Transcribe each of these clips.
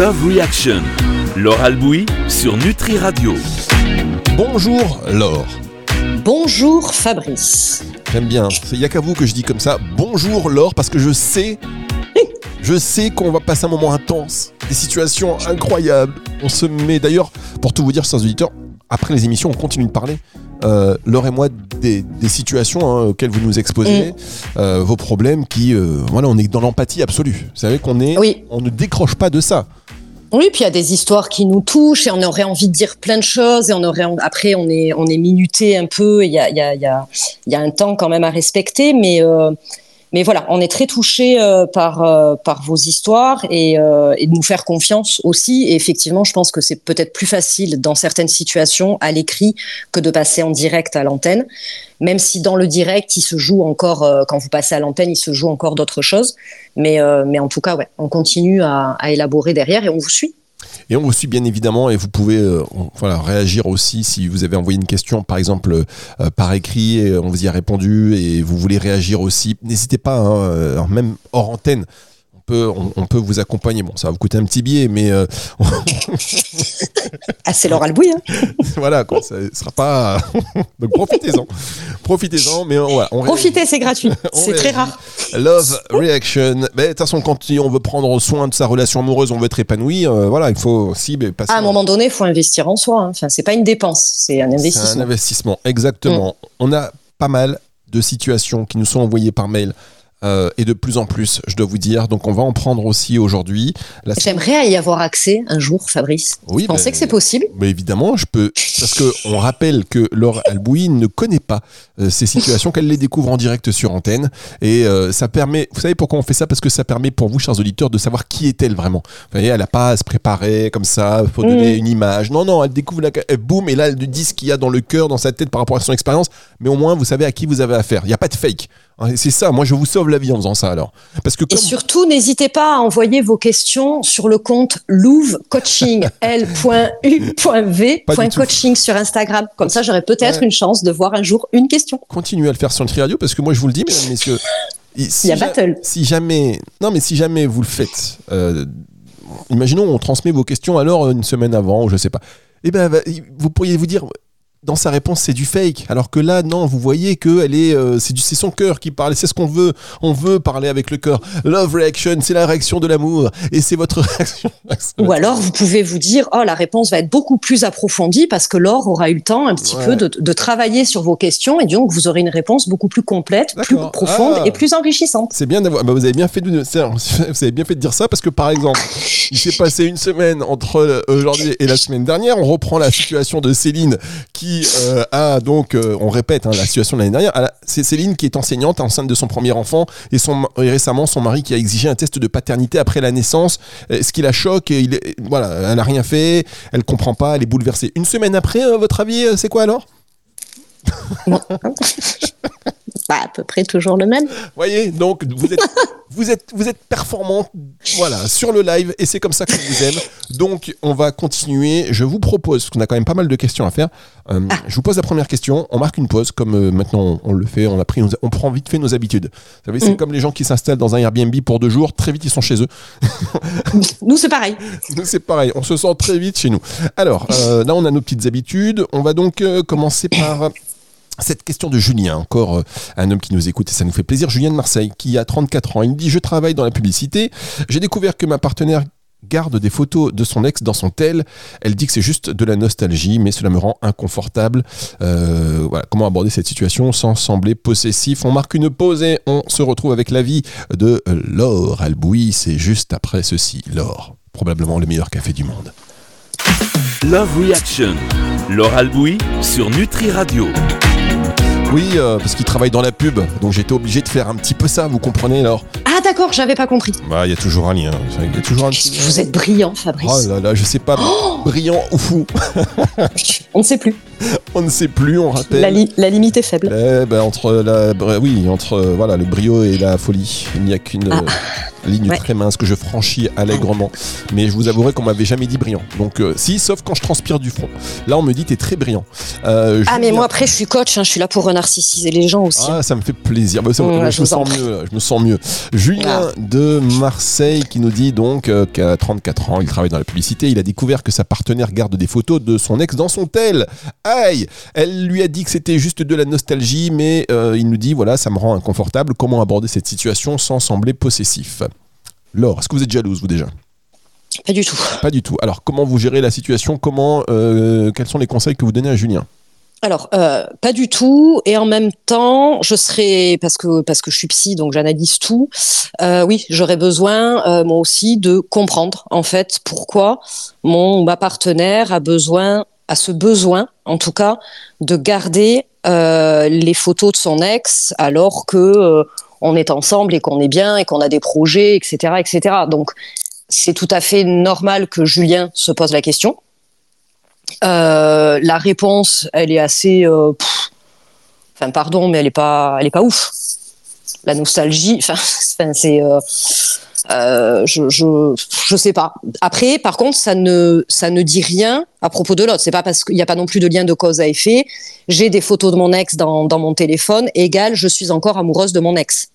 Love Reaction. Laure Albouy sur Nutri Radio. Bonjour Laure. Bonjour Fabrice. J'aime bien. Il n'y a qu'à vous que je dis comme ça. Bonjour Laure parce que je sais, je sais qu'on va passer un moment intense, des situations incroyables. On se met d'ailleurs, pour tout vous dire, chers auditeurs, après les émissions, on continue de parler. Euh, et moi des, des situations hein, auxquelles vous nous exposez, euh, vos problèmes qui, euh, voilà, on est dans l'empathie absolue. Vous savez qu'on est, Oui. on ne décroche pas de ça. Oui, puis il y a des histoires qui nous touchent et on aurait envie de dire plein de choses et on aurait après on est on est minuté un peu. et Il y a il y a y a un temps quand même à respecter, mais euh, mais voilà, on est très touché euh, par euh, par vos histoires et, euh, et de nous faire confiance aussi. Et effectivement, je pense que c'est peut-être plus facile dans certaines situations à l'écrit que de passer en direct à l'antenne. Même si dans le direct, il se joue encore euh, quand vous passez à l'antenne, il se joue encore d'autres choses. Mais euh, mais en tout cas, ouais, on continue à, à élaborer derrière et on vous suit. Et on vous suit bien évidemment et vous pouvez euh, réagir aussi si vous avez envoyé une question par exemple euh, par écrit et on vous y a répondu et vous voulez réagir aussi. N'hésitez pas, hein, euh, même hors antenne. On peut, on, on peut vous accompagner. Bon, ça va vous coûter un petit billet, mais euh, Ah, c'est Laure Albouy, hein voilà, quoi, ça sera pas. Donc profitez-en, profitez-en, mais on, voilà, on Profitez, c'est gratuit. C'est très rare. Love reaction. De toute façon, quand on veut prendre soin de sa relation amoureuse, on veut être épanoui. euh, voilà, il faut aussi ben, passer. À un moment donné, il faut investir en soi. hein. Enfin, c'est pas une dépense, c'est un C'est un investissement. investissement, exactement. On a pas mal de situations qui nous sont envoyées par mail. Euh, et de plus en plus, je dois vous dire. Donc, on va en prendre aussi aujourd'hui. La- J'aimerais y avoir accès un jour, Fabrice. Oui, Vous pensez ben, que c'est possible? Mais évidemment, je peux. Parce que on rappelle que Laure Albouy ne connaît pas euh, ces situations, qu'elle les découvre en direct sur antenne. Et euh, ça permet. Vous savez pourquoi on fait ça? Parce que ça permet pour vous, chers auditeurs, de savoir qui est-elle vraiment. Vous voyez, elle n'a pas à se préparer comme ça, faut donner une image. Non, non, elle découvre la. boum, et là, elle dit ce qu'il y a dans le cœur, dans sa tête par rapport à son expérience. Mais au moins, vous savez à qui vous avez affaire. Il n'y a pas de fake. Hein, C'est ça. Moi, je vous sauve la vie en faisant ça alors. Parce que Et surtout, n'hésitez pas à envoyer vos questions sur le compte Louve Coaching, L.U.V. Pas du tout. coaching sur Instagram. Comme ça, j'aurai peut-être Ouais. une chance de voir un jour une question. continuez à le faire sur le Radio parce que moi je vous le dis mesdames messieurs si Il y a battle. si jamais non mais si jamais vous le faites euh, imaginons on transmet vos questions alors une semaine avant ou je sais pas eh ben vous pourriez vous dire dans sa réponse c'est du fake alors que là non vous voyez que elle est euh, c'est du c'est son cœur qui parle c'est ce qu'on veut on veut parler avec le cœur love reaction c'est la réaction de l'amour et c'est votre réaction Ou alors, vous pouvez vous dire, oh, la réponse va être beaucoup plus approfondie parce que Laure aura eu le temps un petit Ouais. peu de, de travailler sur vos questions et donc vous aurez une réponse beaucoup plus complète, plus profonde Ah. et plus enrichissante. C'est bien d'avoir. bah, vous avez bien fait de. Vous avez bien fait de dire ça parce que par exemple, il s'est passé une semaine entre euh, aujourd'hui et la semaine dernière. On reprend la situation de Céline qui euh, a donc, euh, on répète hein, la situation de l'année dernière. C'est Céline qui est enseignante, enceinte de son premier enfant et, son, et récemment son mari qui a exigé un test de paternité après la naissance, euh, ce qui la choque. Et il est- voilà, elle a rien fait, elle comprend pas, elle est bouleversée. Une semaine après, euh, votre avis, c'est quoi alors? Bah, à peu près toujours le même. voyez, donc vous êtes, vous êtes, vous êtes performant, voilà, sur le live, et c'est comme ça qu'on vous aime. Donc, on va continuer. Je vous propose, parce qu'on a quand même pas mal de questions à faire. euh, Je vous pose la première question. On marque une pause, comme euh, maintenant on, on le fait. On a pris, on prend vite fait nos habitudes. Vous savez, c'est Mm. comme les gens qui s'installent dans un Airbnb pour deux jours. Très vite, ils sont chez eux. Nous, c'est pareil. Nous, c'est pareil. On se sent très vite chez nous. Alors, euh, là, on a nos petites habitudes. On va donc commencer par cette question de Julien, encore euh, un homme qui nous écoute et ça nous fait plaisir. Julien de Marseille, qui a 34 ans. Il me dit Je travaille dans la publicité. J'ai découvert que ma partenaire garde des photos de son ex dans son tel. Elle dit que c'est juste de la nostalgie, mais cela me rend inconfortable. Euh, comment aborder cette situation sans sembler possessif? On marque une pause et on se retrouve avec l'avis de euh, Laure Albouy. C'est juste après ceci. Laure, probablement le meilleur café du monde. Love Reaction. Laure Albouy sur Nutri Radio. Oui, euh, parce qu'il travaille dans la pub, donc j'étais obligé de faire un petit peu ça, vous comprenez alors Ah, d'accord, j'avais pas compris. Bah, il y a toujours un lien. Il y a toujours un. Vous êtes brillant, Fabrice. Oh là là, je sais pas, brillant ou fou, On ne sait plus. on ne sait plus, on rappelle. La, li- la limite est faible. Eh ben, entre la, oui, entre euh, voilà le brio et la folie, il n'y a qu'une, Ah. euh, ligne très mince que je franchis allègrement. Mais je vous avouerai qu'on m'avait jamais dit brillant. Donc euh, si, sauf quand je transpire du front. Là, on me dit t'es très brillant. Ah mais moi après, je suis coach. Hein, je suis là pour narcissiser les gens aussi. Ah, ça me fait plaisir. Bah, je, me sens mieux, je me sens mieux. Julien de Marseille qui nous dit donc euh, qu'à 34 ans, il travaille dans la publicité. Il a découvert que sa partenaire garde des photos de son ex dans son tel. Aïe Elle lui a dit que c'était juste de la nostalgie, mais il nous dit voilà, ça me rend inconfortable. Comment aborder cette situation sans sembler possessif? Laure, est-ce que vous êtes jalouse, vous déjà? Pas du tout. Pas du tout. Alors, comment vous gérez la situation? Comment, euh, Quels sont les conseils que vous donnez à Julien? Alors, euh, pas du tout. Et en même temps, je serais parce que parce que je suis psy, donc j'analyse tout. Euh, oui, j'aurais besoin moi aussi de comprendre en fait pourquoi mon ma partenaire a besoin, a ce besoin, en tout cas, de garder les photos de son ex alors que on est ensemble et qu'on est bien et qu'on a des projets, etc., etc. Donc, c'est tout à fait normal que Julien se pose la question. Euh, la réponse, elle est assez, euh, enfin, pardon, mais elle est pas, elle est pas ouf. La nostalgie, enfin, c'est, euh, je, je, je sais pas. Après, par contre, ça ne, ça ne dit rien à propos de l'autre. C'est pas parce qu'il n'y a pas non plus de lien de cause à effet. J'ai des photos de mon ex dans, dans mon téléphone. Égal, je suis encore amoureuse de mon ex.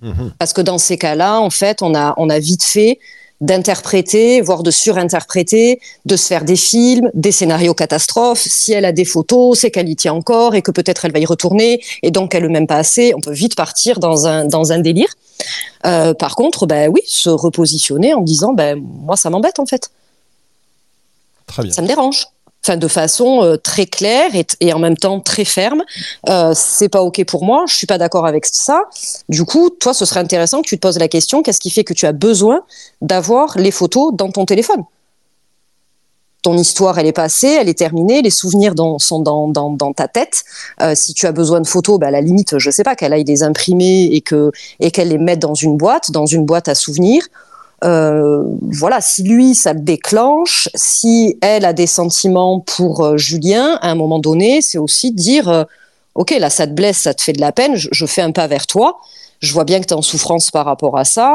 Mhm. Parce que dans ces cas-là, en fait, on a, on a vite fait d'interpréter, voire de surinterpréter, de se faire des films, des scénarios catastrophes. Si elle a des photos, c'est qu'elle y tient encore et que peut-être elle va y retourner et donc elle ne même pas assez. On peut vite partir dans un, dans un délire. Euh, par contre, ben oui, se repositionner en disant, ben moi ça m'embête en fait. Très bien. Ça me dérange enfin de façon euh, très claire et, en même temps très ferme. Euh, c'est pas ok pour moi, je suis pas d'accord avec ça. Du coup, toi, ce serait intéressant que tu te poses la question qu'est-ce qui fait que tu as besoin d'avoir les photos dans ton téléphone? Ton histoire, elle est passée, elle est terminée, les souvenirs sont dans, ta tête. Euh, si tu as besoin de photos, bah, à la limite, je sais pas, qu'elle aille les imprimer et qu'elle les mette dans une boîte, dans une boîte à souvenirs. Euh, voilà, si lui, ça le déclenche, si elle a des sentiments pour euh, Julien, à un moment donné, c'est aussi dire, euh, ok, là, ça te blesse, ça te fait de la peine, je, fais un pas vers toi. Je vois bien que tu es en souffrance par rapport à ça.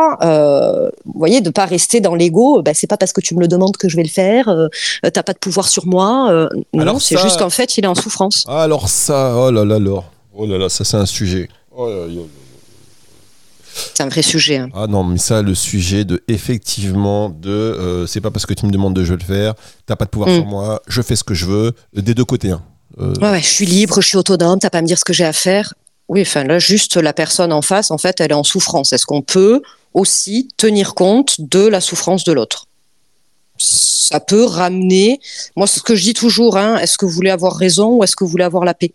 vous voyez, de pas rester dans l'ego. Ben, c'est pas parce que tu me le demandes que je vais le faire. T'as pas de pouvoir sur moi. non, c'est juste qu'en fait, il est en souffrance. Alors ça, oh là là, là. oh là là, ça c'est un sujet. Oh là là. C'est un vrai sujet. Hein. Ah non, mais ça, le sujet de effectivement de euh, c'est pas parce que tu me demandes de je le faire, t'as pas de pouvoir mm. sur moi, je fais ce que je veux, des deux côtés. Hein. Euh, ouais, je suis libre, je suis autonome, t'as pas à me dire ce que j'ai à faire. Oui, enfin là, juste la personne en face, en fait, elle est en souffrance. Est-ce qu'on peut aussi tenir compte de la souffrance de l'autre? Ça peut ramener. Moi, c'est ce que je dis toujours. Hein, est-ce que vous voulez avoir raison ou est-ce que vous voulez avoir la paix?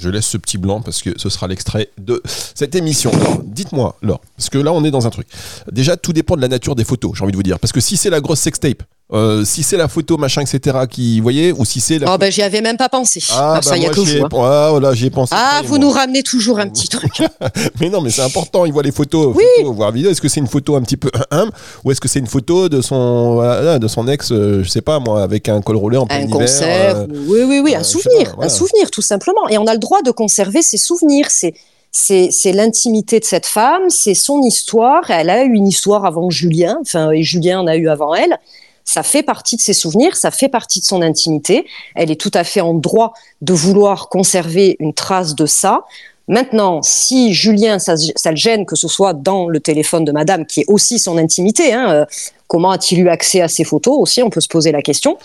Je laisse ce petit blanc parce que ce sera l'extrait de cette émission. dites-moi, Laure, parce que là, on est dans un truc. Déjà, tout dépend de la nature des photos, j'ai envie de vous dire. Parce que si c'est la grosse sextape, euh, si c'est la photo, machin, etc., qui, vous voyez, ou si c'est la. Oh, ben, j'y avais même pas pensé. Ah, ah ça, y a que vous. Ah, voilà, j'y ai pensé. Ah, vous nous ramenez toujours un petit truc. mais non, mais c'est important, il voit les photos, oui. photos voir vidéo. Est-ce que c'est une photo un petit peu hum, ou est-ce que c'est une photo de son, de son ex, euh, je sais pas moi, avec un col roulé en plein Un concert, euh, oui, oui, oui, un souvenir, un souvenir, tout simplement. Et on a le droit de conserver ses souvenirs, c'est c'est l'intimité de cette femme, c'est son histoire. Elle a eu une histoire avant Julien, enfin, et Julien en a eu avant elle ça fait partie de ses souvenirs, ça fait partie de son intimité. Elle est tout à fait en droit de vouloir conserver une trace de ça. Maintenant, si Julien, ça, le gêne que ce soit dans le téléphone de madame, qui est aussi son intimité, hein, euh, comment a-t-il eu accès à ces photos aussi, on peut se poser la question.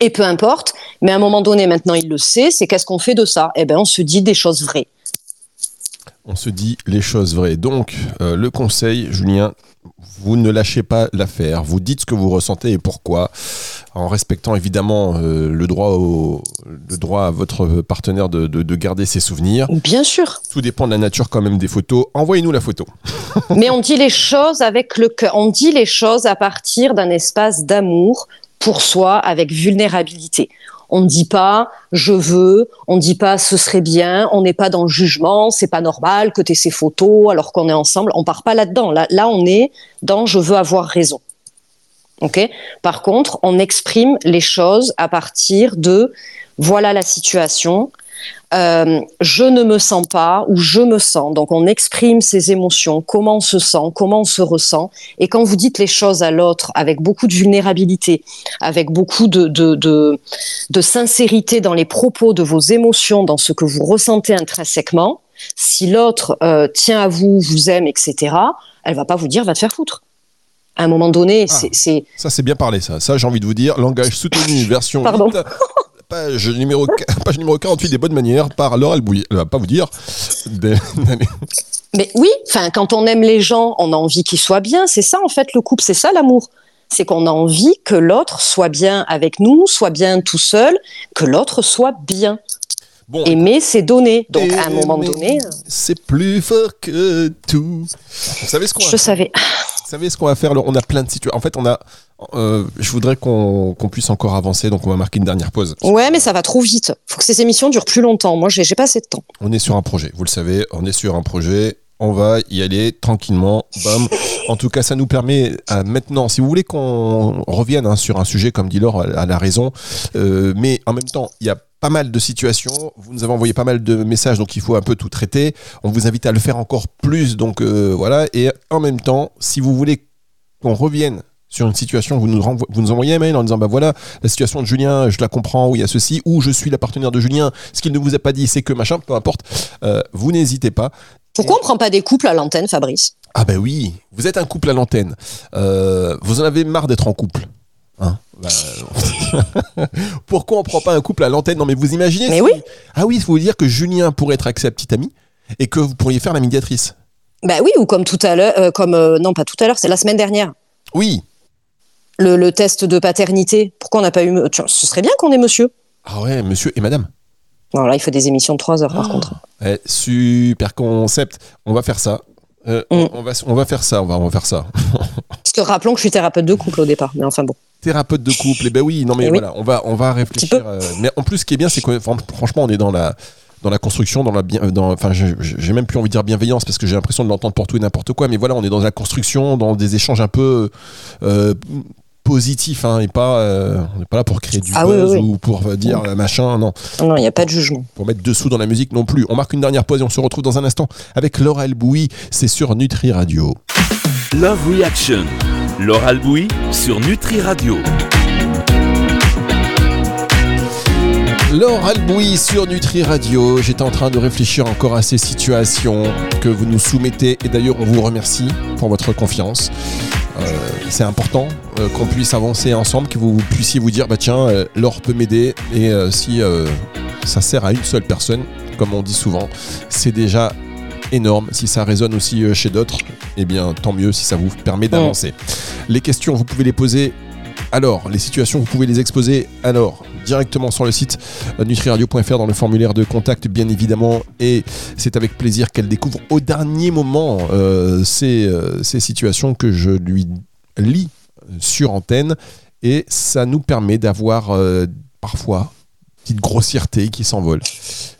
Et peu importe, mais à un moment donné, maintenant il le sait, c'est qu'est-ce qu'on fait de ça? Eh bien, on se dit des choses vraies. On se dit les choses vraies. Donc, euh, le conseil, Julien, vous ne lâchez pas l'affaire, vous dites ce que vous ressentez et pourquoi, en respectant évidemment euh, le, droit au, le droit à votre partenaire de, garder ses souvenirs. Bien sûr. Tout dépend de la nature quand même des photos. Envoyez-nous la photo. Mais on dit les choses avec le cœur, on dit les choses à partir d'un espace d'amour pour soi avec vulnérabilité. On ne dit pas je veux, on ne dit pas ce serait bien, on n'est pas dans le jugement, c'est pas normal que tu aies ces photos alors qu'on est ensemble. On part pas là-dedans. Là, là, on est dans je veux avoir raison. Ok? Par contre, on exprime les choses à partir de voilà la situation. Euh, je ne me sens pas ou je me sens. Donc on exprime ses émotions, comment on se sent, comment on se ressent. Et quand vous dites les choses à l'autre avec beaucoup de vulnérabilité, avec beaucoup de, de, de, de sincérité dans les propos de vos émotions, dans ce que vous ressentez intrinsèquement, si l'autre euh, tient à vous, vous aime, etc., elle va pas vous dire va te faire foutre. À un moment donné, Ah. c'est- Ça, c'est bien parlé, ça. Ça, j'ai envie de vous dire. Langage soutenu, version Pardon. 8, page numéro, page numéro 48 des bonnes manières par Laure Albouy. Elle va pas vous dire. des- Mais oui, enfin, quand on aime les gens, on a envie qu'ils soient bien. C'est ça, en fait, le couple. C'est ça, l'amour. C'est qu'on a envie que l'autre soit bien avec nous, soit bien tout seul, que l'autre soit bien. Bon, Aimer, c'est donner. Donc, à un moment donné, euh, C'est plus fort que tout. Vous savez ce qu'on je savais. Vous savez ce qu'on va faire On a plein de situations. En fait, on a. euh, je voudrais qu'on puisse encore avancer, donc on va marquer une dernière pause. Ouais, mais ça va trop vite. Faut que ces émissions durent plus longtemps. Moi, j'ai pas assez de temps. On est sur un projet, vous le savez, on est sur un projet. On va y aller tranquillement. En tout cas, ça nous permet à maintenant, si vous voulez qu'on revienne hein, sur un sujet, comme dit Laure, elle a raison, euh, mais en même temps, il y a pas mal de situations. Vous nous avez envoyé pas mal de messages, donc il faut un peu tout traiter. On vous invite à le faire encore plus, donc euh, voilà. Et en même temps, si vous voulez qu'on revienne sur une situation, vous nous, vous nous envoyez un mail en disant bah voilà, la situation de Julien, je la comprends, où il y a ceci, ou je suis la partenaire de Julien, ce qu'il ne vous a pas dit, c'est que machin, peu importe, euh, vous n'hésitez pas. Pourquoi on prend pas des couples à l'antenne, Fabrice? Ah ben oui, vous êtes un couple à l'antenne. Euh, vous en avez marre d'être en couple. Hein? Bah, Pourquoi on prend pas un couple à l'antenne? Non mais vous imaginez Mais si- oui. Ah oui, il faut vous dire que Julien pourrait être avec sa petite amie et que vous pourriez faire la médiatrice. Bah oui, ou comme tout à l'heure, euh, comme euh, non pas tout à l'heure, c'est la semaine dernière. Oui. Le, le test de paternité. Pourquoi on n'a pas eu Tiens, Ce serait bien qu'on ait monsieur. Ah ouais, monsieur et madame. Non, là, il faut des émissions de 3 heures, par Ah. contre. Eh, super concept. On va faire ça. Euh, Mm. on, va, on va faire ça, on va, on va faire ça. Parce que rappelons que je suis thérapeute de couple au départ. Mais enfin bon. Thérapeute de couple, et ben oui, non mais Eh oui. voilà, on va, on va réfléchir. Euh, mais en plus, ce qui est bien, c'est que fran- franchement, on est dans la, dans la construction, dans la bien, dans, enfin, j'ai même plus envie de dire bienveillance parce que j'ai l'impression de l'entendre pour tout et n'importe quoi. Mais voilà, on est dans la construction, dans des échanges un peu euh, positifs, hein, et pas, euh, on n'est pas là pour créer du Ah buzz oui, oui. ou pour euh, dire euh, machin, non, Non, il n'y a pas de jugement. pour mettre dessous dans la musique non plus. On marque une dernière pause et on se retrouve dans un instant avec Laura Elbouy. C'est sur Nutri Radio. Love Reaction. Laure Albouy sur Nutri Radio. Laure Albouy sur Nutri Radio. J'étais en train de réfléchir encore à ces situations que vous nous soumettez. Et d'ailleurs, on vous remercie pour votre confiance. Euh, c'est important euh, qu'on puisse avancer ensemble, que vous puissiez vous dire bah tiens, euh, Laure peut m'aider. Et si ça sert à une seule personne, comme on dit souvent, c'est déjà énorme. Si ça résonne aussi chez d'autres, eh bien tant mieux si ça vous permet d'avancer. Les questions, vous pouvez les poser alors, les situations, vous pouvez les exposer alors directement sur le site euh, nutriradio.fr dans le formulaire de contact, bien évidemment. Et c'est avec plaisir qu'elle découvre au dernier moment euh, ces, euh, ces situations que je lui lis sur antenne. Et ça nous permet d'avoir parfois une petite grossièreté qui s'envole.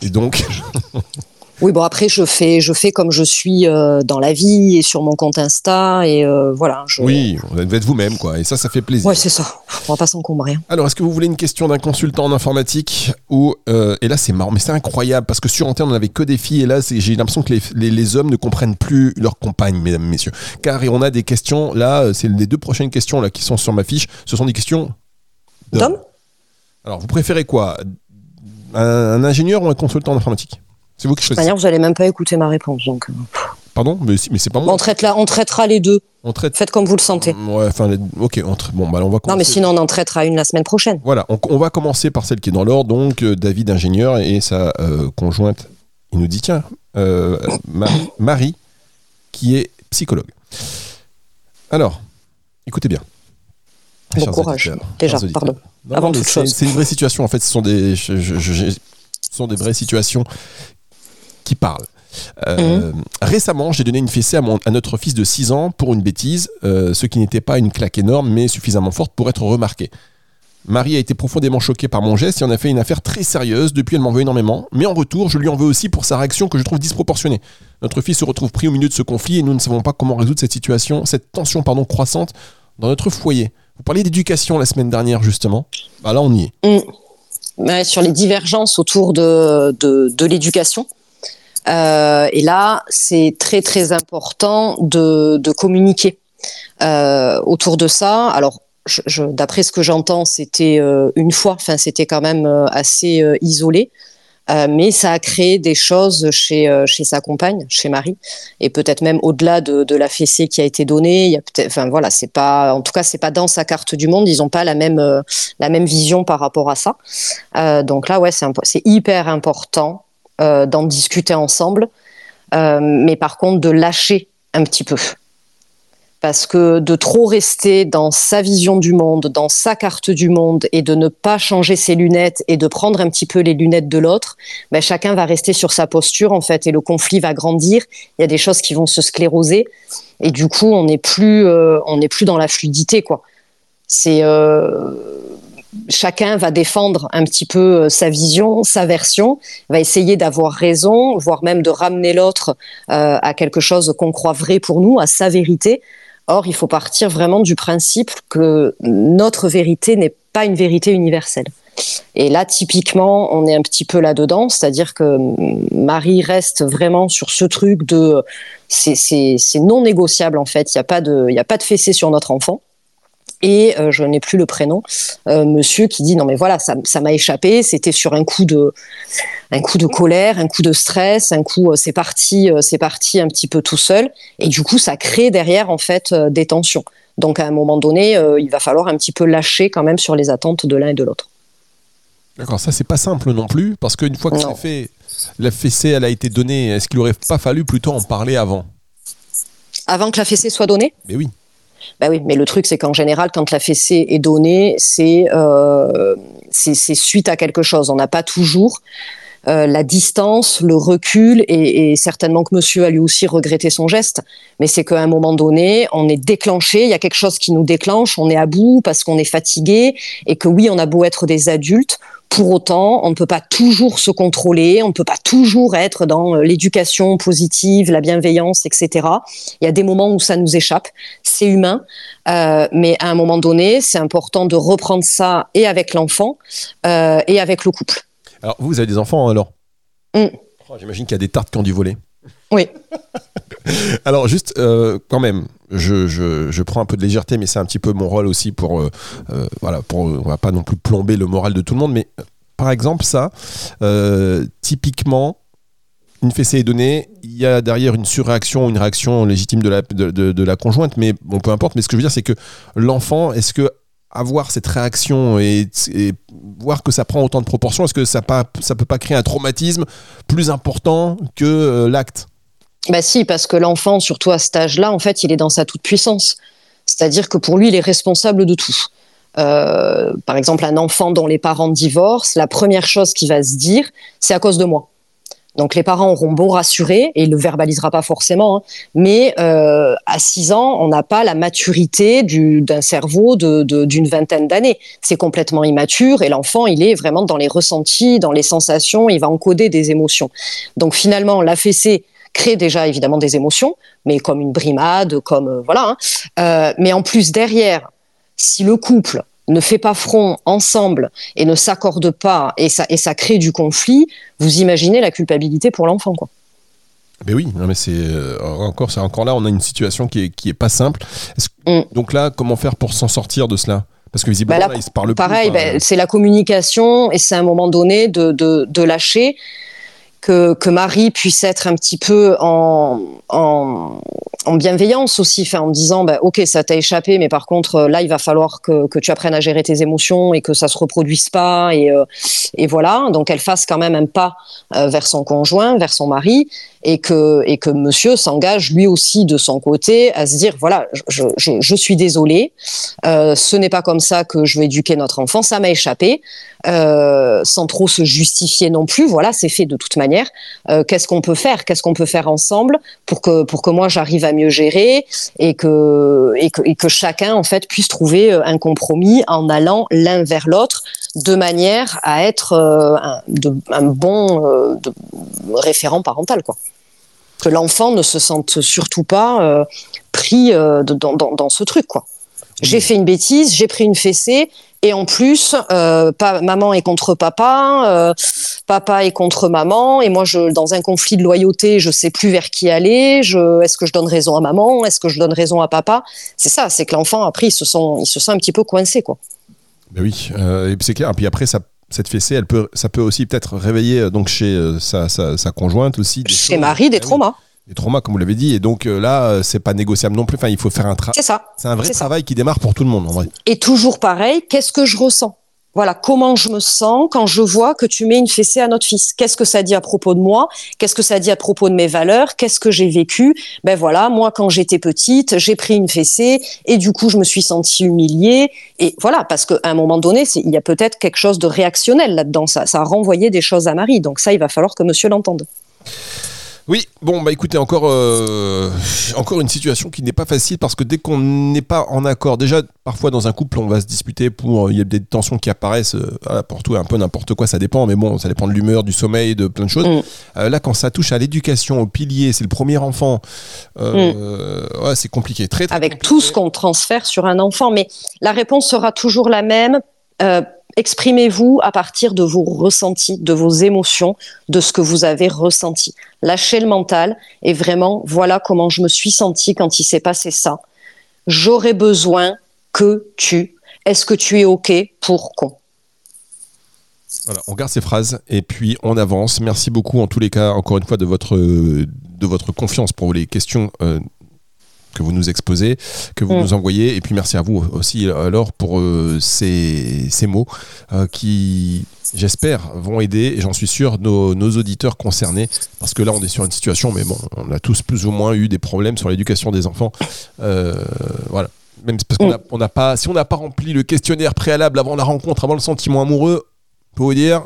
Et donc, Oui, bon, après, je fais, je fais comme je suis euh, dans la vie et sur mon compte Insta. Et euh, voilà. Je... oui, vous êtes vous-même, quoi. Et ça, ça fait plaisir. Ouais, c'est ça. On va pas s'encombrer. hein. Alors, est-ce que vous voulez une question d'un consultant en informatique ou euh, et là c'est marrant, mais c'est incroyable parce que sur antenne on n'avait que des filles et là j'ai l'impression que les, les- les hommes ne comprennent plus leur compagne, mesdames, messieurs. Car on a des questions là, c'est les deux prochaines questions là qui sont sur ma fiche. Ce sont des questions D'hommes? Alors, vous préférez quoi? Un, un ingénieur ou un consultant en informatique? C'est vous qui De toute choisissez. manière, vous allez même pas écouter ma réponse. Donc, euh, Pardon, mais, si- mais c'est pas moi. on, traite la- on traitera les deux. On traite. Faites comme vous le sentez. Ouais, enfin, ok, on tra- bon, bah, on va Non, commencer. mais sinon, on en traitera une la semaine prochaine. Voilà, on, on va commencer par celle qui est dans l'ordre, donc euh, David ingénieur et sa euh, conjointe. Il nous dit tiens, euh, Ma- Marie, qui est psychologue. Alors, écoutez bien. Bon courage, auditeurs, déjà, pardon. Non, Avant non, toute c'est- chose. C'est une vraie situation. En fait, ce sont des, je- je- je- ce sont des vraies situations qui parlent. Euh, Mhm. Récemment, j'ai donné une fessée à, mon- à notre fils de 6 ans pour une bêtise, euh, ce qui n'était pas une claque énorme, mais suffisamment forte pour être remarquée. Marie a été profondément choquée par mon geste et en a fait une affaire très sérieuse. Depuis, elle m'en veut énormément. Mais en retour, je lui en veux aussi pour sa réaction que je trouve disproportionnée. Notre fils se retrouve pris au milieu de ce conflit et nous ne savons pas comment résoudre cette situation, cette tension pardon, croissante dans notre foyer. Vous parliez d'éducation la semaine dernière, justement. Bah là, on y est. Mm. sur les divergences autour de, de, l'éducation. Euh, et là, c'est très très important de, de communiquer euh, autour de ça. Alors, d'après ce que j'entends, c'était euh, une fois, enfin c'était quand même assez isolé. Euh, mais ça a créé des choses chez, euh, chez sa compagne, chez Marie, et peut-être même au-delà de, de, la fessée qui a été donnée. Il y a peut-être, enfin voilà, c'est pas, en tout cas, c'est pas dans sa carte du monde. Ils n'ont pas la même, euh, la même vision par rapport à ça. donc là, ouais, c'est, c'est hyper important d'en discuter ensemble, mais par contre de lâcher un petit peu parce que de trop rester dans sa vision du monde, dans sa carte du monde, et de ne pas changer ses lunettes et de prendre un petit peu les lunettes de l'autre, ben chacun va rester sur sa posture en fait, et le conflit va grandir. Il y a des choses qui vont se scléroser, et du coup, on n'est plus, euh, on n'est plus dans la fluidité, quoi. C'est euh, chacun va défendre un petit peu euh, sa vision, sa version, va essayer d'avoir raison, voire même de ramener l'autre à quelque chose qu'on croit vrai pour nous, à sa vérité. Or, il faut partir vraiment du principe que notre vérité n'est pas une vérité universelle. Et là, typiquement, on est un petit peu là-dedans, c'est-à-dire que Marie reste vraiment sur ce truc de c'est non négociable en fait, il n'y a, pas de, y a pas de fessée sur notre enfant et euh, je n'ai plus le prénom, euh, monsieur qui dit non mais voilà ça m'a échappé, c'était sur un coup de un coup de colère, un coup de stress, un coup euh, c'est parti c'est parti un petit peu tout seul et du coup ça crée derrière en fait des tensions. Donc à un moment donné, il va falloir un petit peu lâcher quand même sur les attentes de l'un et de l'autre. D'accord, ça c'est pas simple non plus parce qu'une fois que c'est fait, la fessée elle a été donnée, est-ce qu'il aurait pas fallu plutôt en parler avant? Avant que la fessée soit donnée? Mais oui. Ben oui, mais le truc, c'est qu'en général, quand la fessée est donnée, c'est euh, suite à quelque chose. On n'a pas toujours euh, la distance, le recul, et, et, certainement que monsieur a lui aussi regretté son geste, mais c'est qu'à un moment donné, on est déclenché, il y a quelque chose qui nous déclenche, on est à bout parce qu'on est fatigué, et que oui, on a beau être des adultes, pour autant, on ne peut pas toujours se contrôler, on ne peut pas toujours être dans euh, l'éducation positive, la bienveillance, etc. Il y a des moments où ça nous échappe, c'est humain, euh, mais à un moment donné, c'est important de reprendre ça et avec l'enfant euh, et avec le couple. Alors, vous, avez des enfants alors mm. oh, J'imagine qu'il y a des tartes qui ont dû voler. Oui. Alors juste quand même, je, prends un peu de légèreté, mais c'est un petit peu mon rôle aussi pour, euh, euh, voilà, pour, on va pas non plus plomber le moral de tout le monde, mais euh, par exemple ça, typiquement, une fessée est donnée, il y a derrière une surréaction, une réaction légitime de la, de, la conjointe, mais bon, peu importe. Mais ce que je veux dire, c'est que l'enfant, est-ce que avoir cette réaction et, voir que ça prend autant de proportions, est-ce que ça ne peut pas créer un traumatisme plus important que l'acte? Bah si, parce que l'enfant, surtout à cet âge-là, en fait, il est dans sa toute puissance. C'est-à-dire que pour lui, il est responsable de tout. Euh, par exemple, un enfant dont les parents divorcent, la première chose qu'il va se dire, c'est à cause de moi. Donc les parents auront beau rassurer, et il le verbalisera pas forcément, hein, mais euh, à 6 ans, on n'a pas la maturité d'un cerveau d'une de, vingtaine d'années. C'est complètement immature, et l'enfant, il est vraiment dans les ressentis, dans les sensations, il va encoder des émotions. Donc finalement, la fessée, crée déjà évidemment des émotions, mais comme une brimade, comme euh, voilà. Hein. Euh, mais en plus derrière, si le couple ne fait pas front ensemble et ne s'accorde pas et ça et ça crée du conflit, vous imaginez la culpabilité pour l'enfant quoi. Mais oui, non mais c'est euh, encore c'est encore là on a une situation qui est qui est pas simple. Mm. Donc là comment faire pour s'en sortir de cela? Parce que visiblement, bah là, ils se parlent pareil, plus. Pareil, bah, c'est la communication et c'est un moment donné de, de, de lâcher que, que Marie puisse être un petit peu en, en, en bienveillance aussi, en disant bah, ok ça t'a échappé, mais par contre là il va falloir que, que, tu apprennes à gérer tes émotions et que ça se reproduise pas et, euh, et voilà. Donc elle fasse quand même un pas euh, vers son conjoint, vers son mari et que et que Monsieur s'engage lui aussi de son côté à se dire voilà je, je, je suis désolé, euh, ce n'est pas comme ça que je vais éduquer notre enfant, ça m'a échappé, euh, sans trop se justifier non plus. Voilà c'est fait de toute manière. Euh, qu'est-ce qu'on peut faire, qu'est-ce qu'on peut faire ensemble pour que pour que moi j'arrive à mieux gérer et que, et que, et que chacun en fait puisse trouver euh, un compromis en allant l'un vers l'autre de manière à être euh, un, de, un bon euh, référent parental quoi que l'enfant ne se sente surtout pas pris dans, dans, dans, ce truc quoi J'ai fait une bêtise, j'ai pris une fessée, et en plus, euh, pas, maman est contre papa, euh, papa est contre maman, et moi, je, dans un conflit de loyauté, je sais plus vers qui aller. Je, est-ce que je donne raison à maman Est-ce que je donne raison à papa? C'est ça, c'est que l'enfant après, il se sent, il se sent un petit peu coincé, quoi. Ben oui, euh, et puis c'est clair. Et puis après, ça, cette fessée, elle peut, ça peut aussi peut-être réveiller euh, donc chez euh, sa, sa, sa conjointe aussi. des Chez choses. Marie, des Ah traumas. Des traumas, comme vous l'avez dit. Et donc euh, là, c'est pas négociable non plus. Enfin, il faut faire un travail. C'est ça. C'est un vrai ça. travail qui démarre pour tout le monde, en vrai. Et toujours pareil, qu'est-ce que je ressens? Voilà, comment je me sens quand je vois que tu mets une fessée à notre fils? Qu'est-ce que ça dit à propos de moi? Qu'est-ce que ça dit à propos de mes valeurs? Qu'est-ce que j'ai vécu? Ben voilà, moi quand j'étais petite, j'ai pris une fessée et du coup je me suis sentie humiliée. Et voilà, parce qu'à un moment donné, il y a peut-être quelque chose de réactionnel là-dedans. Ça, ça a renvoyé des choses à Marie. Donc ça, il va falloir que Monsieur l'entende. Oui, bon, bah écoutez, encore, euh, encore une situation qui n'est pas facile parce que dès qu'on n'est pas en accord, déjà, parfois dans un couple, on va se disputer pour. Il y a des tensions qui apparaissent euh, pour tout un peu n'importe quoi, ça dépend, mais bon, ça dépend de l'humeur, du sommeil, de plein de choses. Mm. Euh, là, quand ça touche à l'éducation, au pilier, c'est le premier enfant, euh, ouais, c'est compliqué. Très, très avec compliqué. tout ce qu'on transfère sur un enfant. Mais la réponse sera toujours la même. Exprimez-vous à partir de vos ressentis, de vos émotions, de ce que vous avez ressenti. Lâchez le mental et vraiment, voilà comment je me suis sentie quand il s'est passé ça. J'aurais besoin que tu. Est-ce que tu es OK pour qu'on? Voilà, on garde ces phrases et puis on avance. Merci beaucoup en tous les cas, encore une fois, de votre, de votre confiance pour les questions euh, que vous nous exposez, que vous Mm. nous envoyez. Et puis merci à vous aussi, alors, pour euh, ces, ces mots euh, qui, j'espère, vont aider, et j'en suis sûr, nos, nos auditeurs concernés. Parce que là, on est sur une situation, mais bon, on a tous plus ou moins eu des problèmes sur l'éducation des enfants. Euh, voilà. Même parce qu'on Mm. on n'a pas, si on n'a pas rempli le questionnaire préalable avant la rencontre, avant le sentiment amoureux, pour vous dire,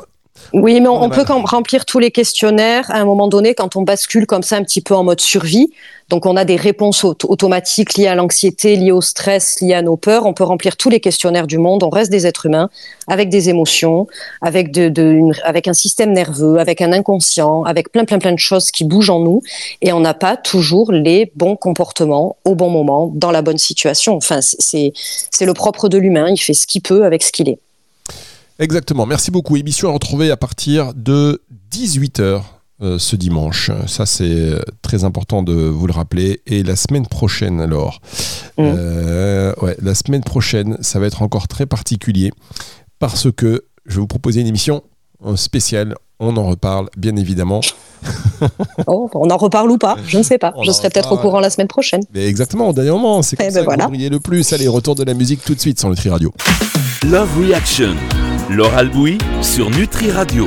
Oui, mais on, peut quand remplir tous les questionnaires à un moment donné quand on bascule comme ça un petit peu en mode survie. Donc on a des réponses auto- automatiques liées à l'anxiété, liées au stress, liées à nos peurs. On peut remplir tous les questionnaires du monde. On reste des êtres humains avec des émotions, avec de, de- une- avec un système nerveux, avec un inconscient, avec plein plein plein de choses qui bougent en nous. Et on n'a pas toujours les bons comportements au bon moment, dans la bonne situation. Enfin, c'est le propre de l'humain. Il fait ce qu'il peut avec ce qu'il est. Exactement, merci beaucoup. Émission à retrouver à partir de 18h ce dimanche. Ça, c'est euh, très important de vous le rappeler. Et la semaine prochaine, alors, Mm. euh, ouais, la semaine prochaine, ça va être encore très particulier parce que je vais vous proposer une émission euh, spéciale. On en reparle, bien évidemment. Oh, on en reparle ou pas Je ne sais pas. On Je serai peut-être au courant la semaine prochaine. Mais exactement, au dernier moment, c'est comme Eh ça ben que voilà. vous brillez le plus. Allez, retour de la musique tout de suite sur Nutri Radio. Love Reaction. Laure Albouy sur Nutri Radio.